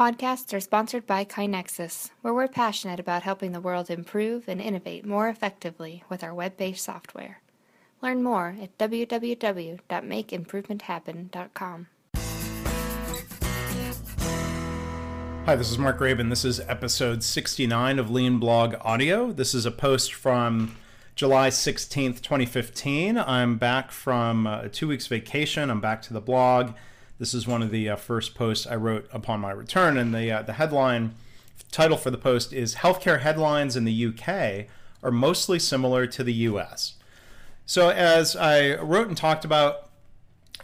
podcasts are sponsored by KaiNexus, where we're passionate about helping the world improve and innovate more effectively with our web based software. Learn more at www.makeimprovementhappen.com. Hi, this is Mark Graban. This is episode 69 of Lean Blog Audio. This is a post from July 16th, 2015. I'm back from a two weeks vacation. I'm back to the blog. This is one of the uh, first posts I wrote upon my return, and the uh, the headline title for the post is "Healthcare headlines in the UK are mostly similar to the US." So, as I wrote and talked about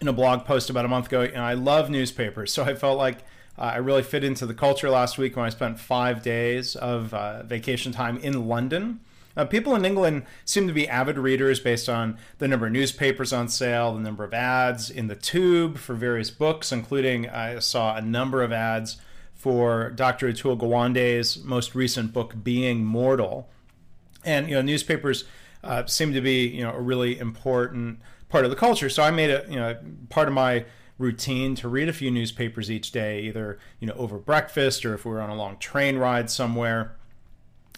in a blog post about a month ago, know, I love newspapers, so I felt like uh, I really fit into the culture last week when I spent five days of uh, vacation time in London. Uh, people in England seem to be avid readers based on the number of newspapers on sale, the number of ads in the tube for various books, including I saw a number of ads for Dr. Atul Gawande's most recent book, Being Mortal. And you know, newspapers uh, seem to be you know a really important part of the culture. So I made it you know part of my routine to read a few newspapers each day, either you know over breakfast or if we were on a long train ride somewhere.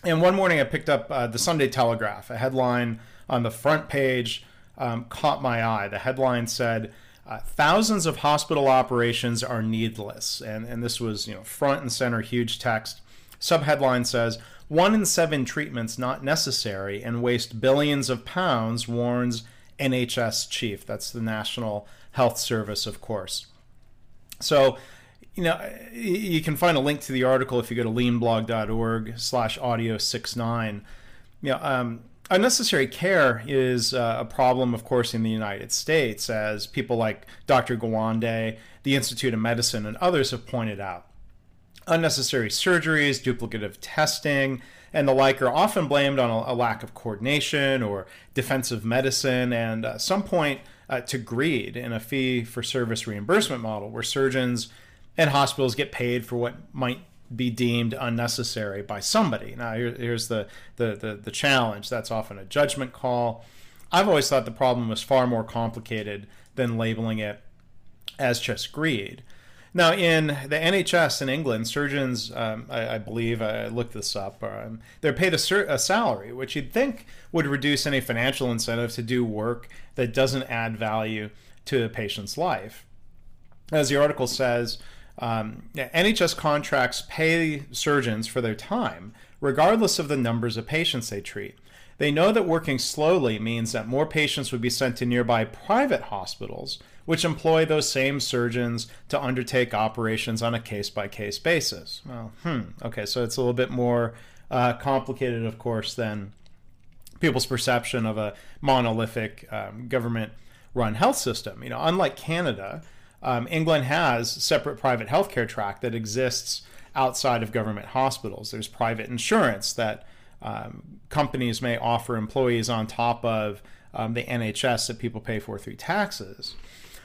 And one morning I picked up uh, the Sunday Telegraph. A headline on the front page um, caught my eye. The headline said, uh, thousands of hospital operations are needless. And, and this was, you know, front and center, huge text. Subheadline says, one in seven treatments not necessary and waste billions of pounds, warns NHS chief. That's the National Health Service, of course. So you know, you can find a link to the article if you go to leanblog.org slash audio 69. You know, um, unnecessary care is uh, a problem, of course, in the United States, as people like Dr. Gawande, the Institute of Medicine, and others have pointed out. Unnecessary surgeries, duplicative testing, and the like are often blamed on a, a lack of coordination or defensive medicine and uh, some point uh, to greed in a fee for service reimbursement model where surgeons and hospitals get paid for what might be deemed unnecessary by somebody. Now, here, here's the, the, the, the challenge that's often a judgment call. I've always thought the problem was far more complicated than labeling it as just greed. Now, in the NHS in England, surgeons, um, I, I, believe, I looked this up, um, they're paid a, sur- a, salary, which you'd think would reduce any financial incentive to do work that doesn't add value to a patient's life. As the article says, um, NHS contracts pay surgeons for their time, regardless of the numbers of patients they treat. They know that working slowly means that more patients would be sent to nearby private hospitals, which employ those same surgeons to undertake operations on a case by case basis. Well, hmm, okay, so it's a little bit more uh, complicated, of course, than people's perception of a monolithic um, government run health system. You know, unlike Canada, um, England has separate private healthcare track that exists outside of government hospitals. There's private insurance that um, companies may offer employees on top of um, the NHS that people pay for through taxes.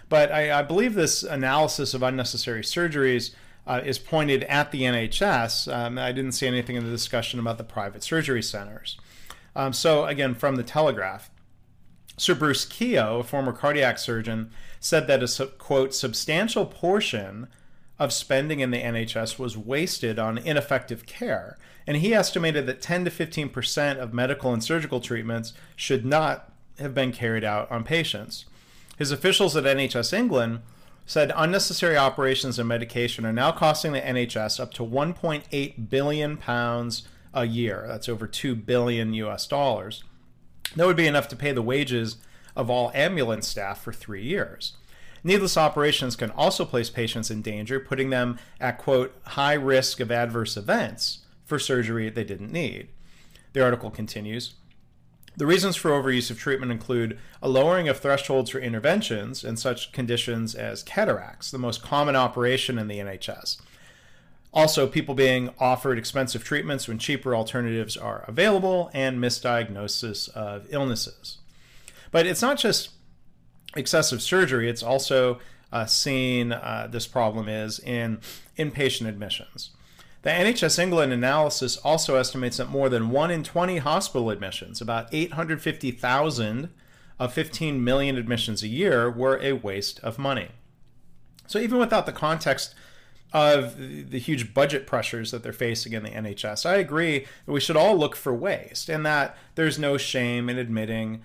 But I, I believe this analysis of unnecessary surgeries uh, is pointed at the NHS. Um, I didn't see anything in the discussion about the private surgery centers. Um, so, again, from the Telegraph, Sir Bruce Keogh, a former cardiac surgeon, said that a quote substantial portion of spending in the NHS was wasted on ineffective care. And he estimated that 10 to 15% of medical and surgical treatments should not have been carried out on patients. His officials at NHS England said unnecessary operations and medication are now costing the NHS up to 1.8 billion pounds a year. That's over 2 billion US dollars. That would be enough to pay the wages of all ambulance staff for three years. Needless operations can also place patients in danger, putting them at, quote, high risk of adverse events for surgery they didn't need. The article continues. The reasons for overuse of treatment include a lowering of thresholds for interventions in such conditions as cataracts, the most common operation in the NHS. Also, people being offered expensive treatments when cheaper alternatives are available, and misdiagnosis of illnesses. But it's not just excessive surgery, it's also uh, seen uh, this problem is in inpatient admissions. The NHS England analysis also estimates that more than 1 in 20 hospital admissions, about 850,000 of 15 million admissions a year, were a waste of money. So, even without the context of the huge budget pressures that they're facing in the NHS. I agree that we should all look for waste and that there's no shame in admitting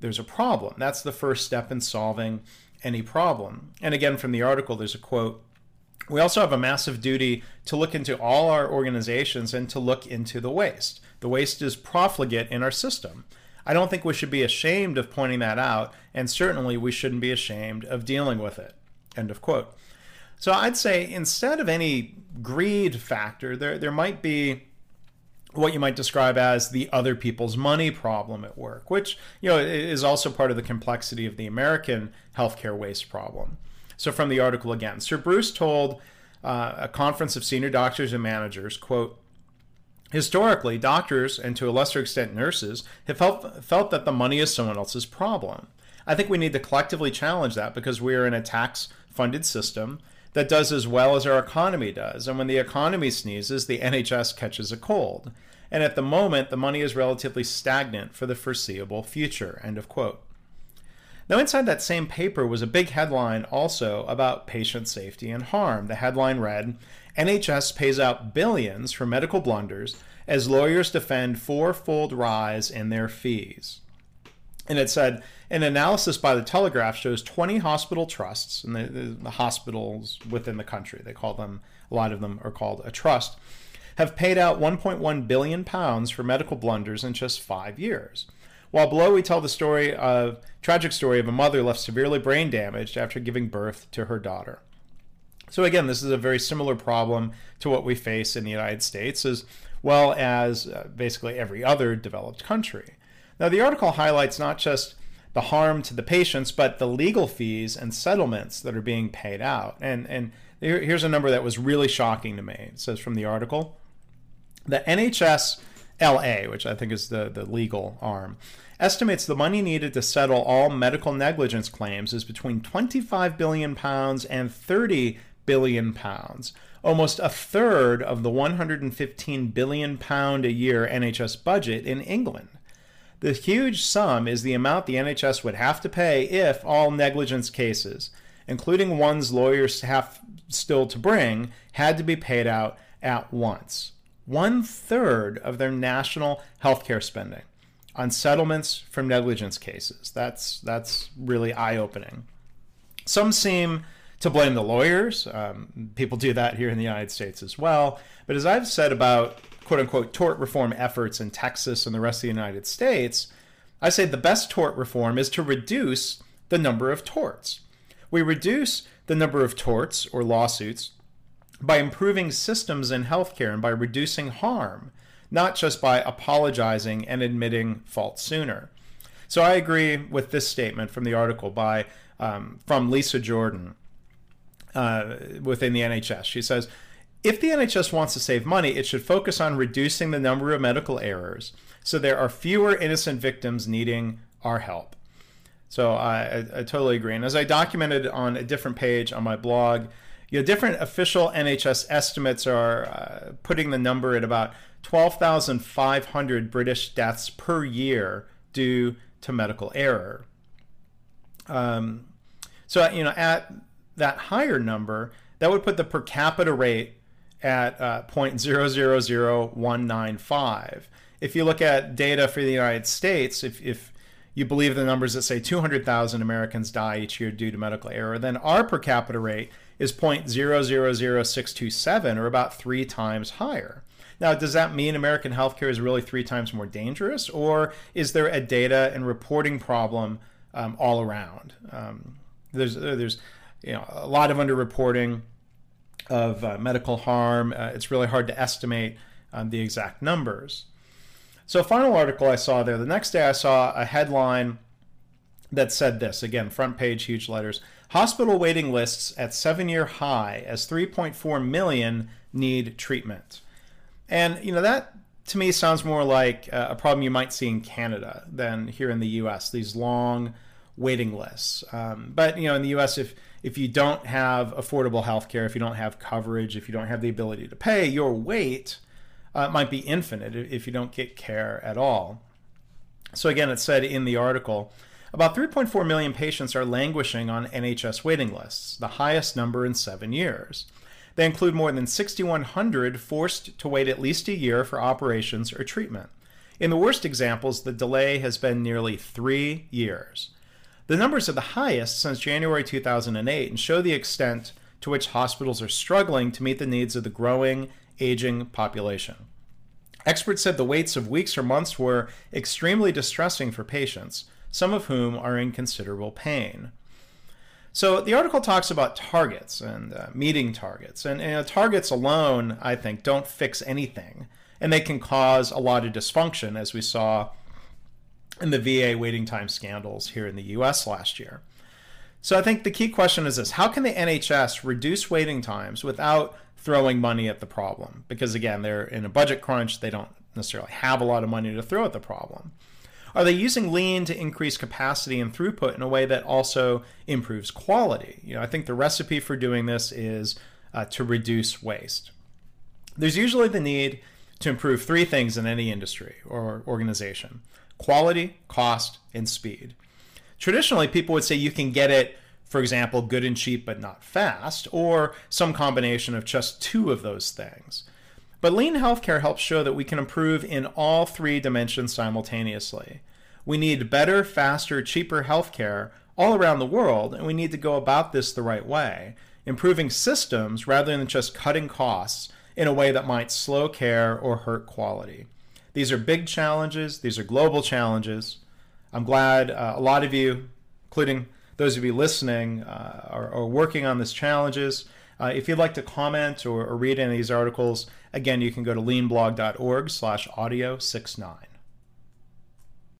there's a problem. That's the first step in solving any problem. And again, from the article, there's a quote we also have a massive duty to look into all our organizations and to look into the waste. The waste is profligate in our system. I don't think we should be ashamed of pointing that out, and certainly we shouldn't be ashamed of dealing with it. End of quote. So I'd say instead of any greed factor, there, there might be what you might describe as the other people's money problem at work, which you know is also part of the complexity of the American healthcare waste problem. So from the article again, Sir Bruce told uh, a conference of senior doctors and managers, quote, Historically, doctors, and to a lesser extent nurses, have felt, felt that the money is someone else's problem. I think we need to collectively challenge that because we are in a tax funded system that does as well as our economy does. And when the economy sneezes, the NHS catches a cold. And at the moment, the money is relatively stagnant for the foreseeable future. End of quote. Now, inside that same paper was a big headline also about patient safety and harm. The headline read NHS pays out billions for medical blunders as lawyers defend fourfold rise in their fees. And it said an analysis by the Telegraph shows 20 hospital trusts, and the, the, the, hospitals within the country, they call them, a lot of them are called a trust, have paid out 1.1 billion pounds for medical blunders in just five years. While below, we tell the story of tragic story of a mother left severely brain damaged after giving birth to her daughter. So again, this is a very similar problem to what we face in the United States, as well as uh, basically every other developed country. Now, the article highlights not just the harm to the patients, but the legal fees and settlements that are being paid out. And and here's a number that was really shocking to me. It says from the article, the NHS LA, which I think is the, the legal arm, estimates the money needed to settle all medical negligence claims is between 25 billion pounds and 30 billion pounds, almost a third of the 115 billion pound a year NHS budget in England. The huge sum is the amount the NHS would have to pay if all negligence cases, including ones lawyers have still to bring, had to be paid out at once one third of their national healthcare spending on settlements from negligence cases. That's that's really eye opening. Some seem to blame the lawyers. Um, people do that here in the United States as well. But as I've said about quote unquote tort reform efforts in Texas and the rest of the United States, I say the best tort reform is to reduce the number of torts. We reduce the number of torts or lawsuits by improving systems in healthcare and by reducing harm, not just by apologizing and admitting fault sooner. So I agree with this statement from the article by um, from Lisa Jordan uh, within the NHS. She says, if the NHS wants to save money, it should focus on reducing the number of medical errors so there are fewer innocent victims needing our help. So I, I, I totally agree. And as I documented on a different page on my blog, you know, different official NHS estimates are uh, putting the number at about 12,500 British deaths per year due to medical error. Um, so, you know, at that higher number, that would put the per capita rate at uh, 0.000195. If you look at data for the United States, if, if you believe the numbers that say 200,000 Americans die each year due to medical error, then our per capita rate is 0.000627, or about three times higher. Now, does that mean American healthcare is really three times more dangerous, or is there a data and reporting problem um, all around? Um, there's there's you know a lot of underreporting of uh, medical harm. Uh, it's really hard to estimate um, the exact numbers. So, final article I saw there. The next day, I saw a headline that said this again, front page, huge letters. Hospital waiting lists at seven year high as 3.4 million need treatment. And, you know, that to me sounds more like a problem you might see in Canada than here in the US, these long waiting lists. Um, but, you know, in the US, if, if you don't have affordable health care, if you don't have coverage, if you don't have the ability to pay, your wait uh, might be infinite if you don't get care at all. So, again, it said in the article about 3.4 million patients are languishing on NHS waiting lists, the highest number in seven years. They include more than 6,100 forced to wait at least a year for operations or treatment. In the worst examples, the delay has been nearly three years. The numbers are the highest since January 2008 and show the extent to which hospitals are struggling to meet the needs of the growing, aging population. Experts said the waits of weeks or months were extremely distressing for patients, some of whom are in considerable pain. So the article talks about targets and uh, meeting targets, and, and targets alone, I think, don't fix anything, and they can cause a lot of dysfunction, as we saw in the VA waiting time scandals here in the U.S. last year. So I think the key question is this: How can the NHS reduce waiting times without throwing money at the problem? Because again, they're in a budget crunch; they don't necessarily have a lot of money to throw at the problem. Are they using lean to increase capacity and throughput in a way that also improves quality? You know, I think the recipe for doing this is uh, to reduce waste. There's usually the need to improve three things in any industry or organization quality, cost, and speed. Traditionally, people would say you can get it, for example, good and cheap but not fast, or some combination of just two of those things. But lean healthcare helps show that we can improve in all three dimensions simultaneously. We need better, faster, cheaper healthcare all around the world, and we need to go about this the right way, improving systems rather than just cutting costs in a way that might slow care or hurt quality. These are big challenges, these are global challenges. I'm glad uh, a lot of you, including those of you listening, uh, are, are working on these challenges. Uh, if you'd like to comment or, or, read any of these articles, again, you can go to leanblog.org slash audio 69.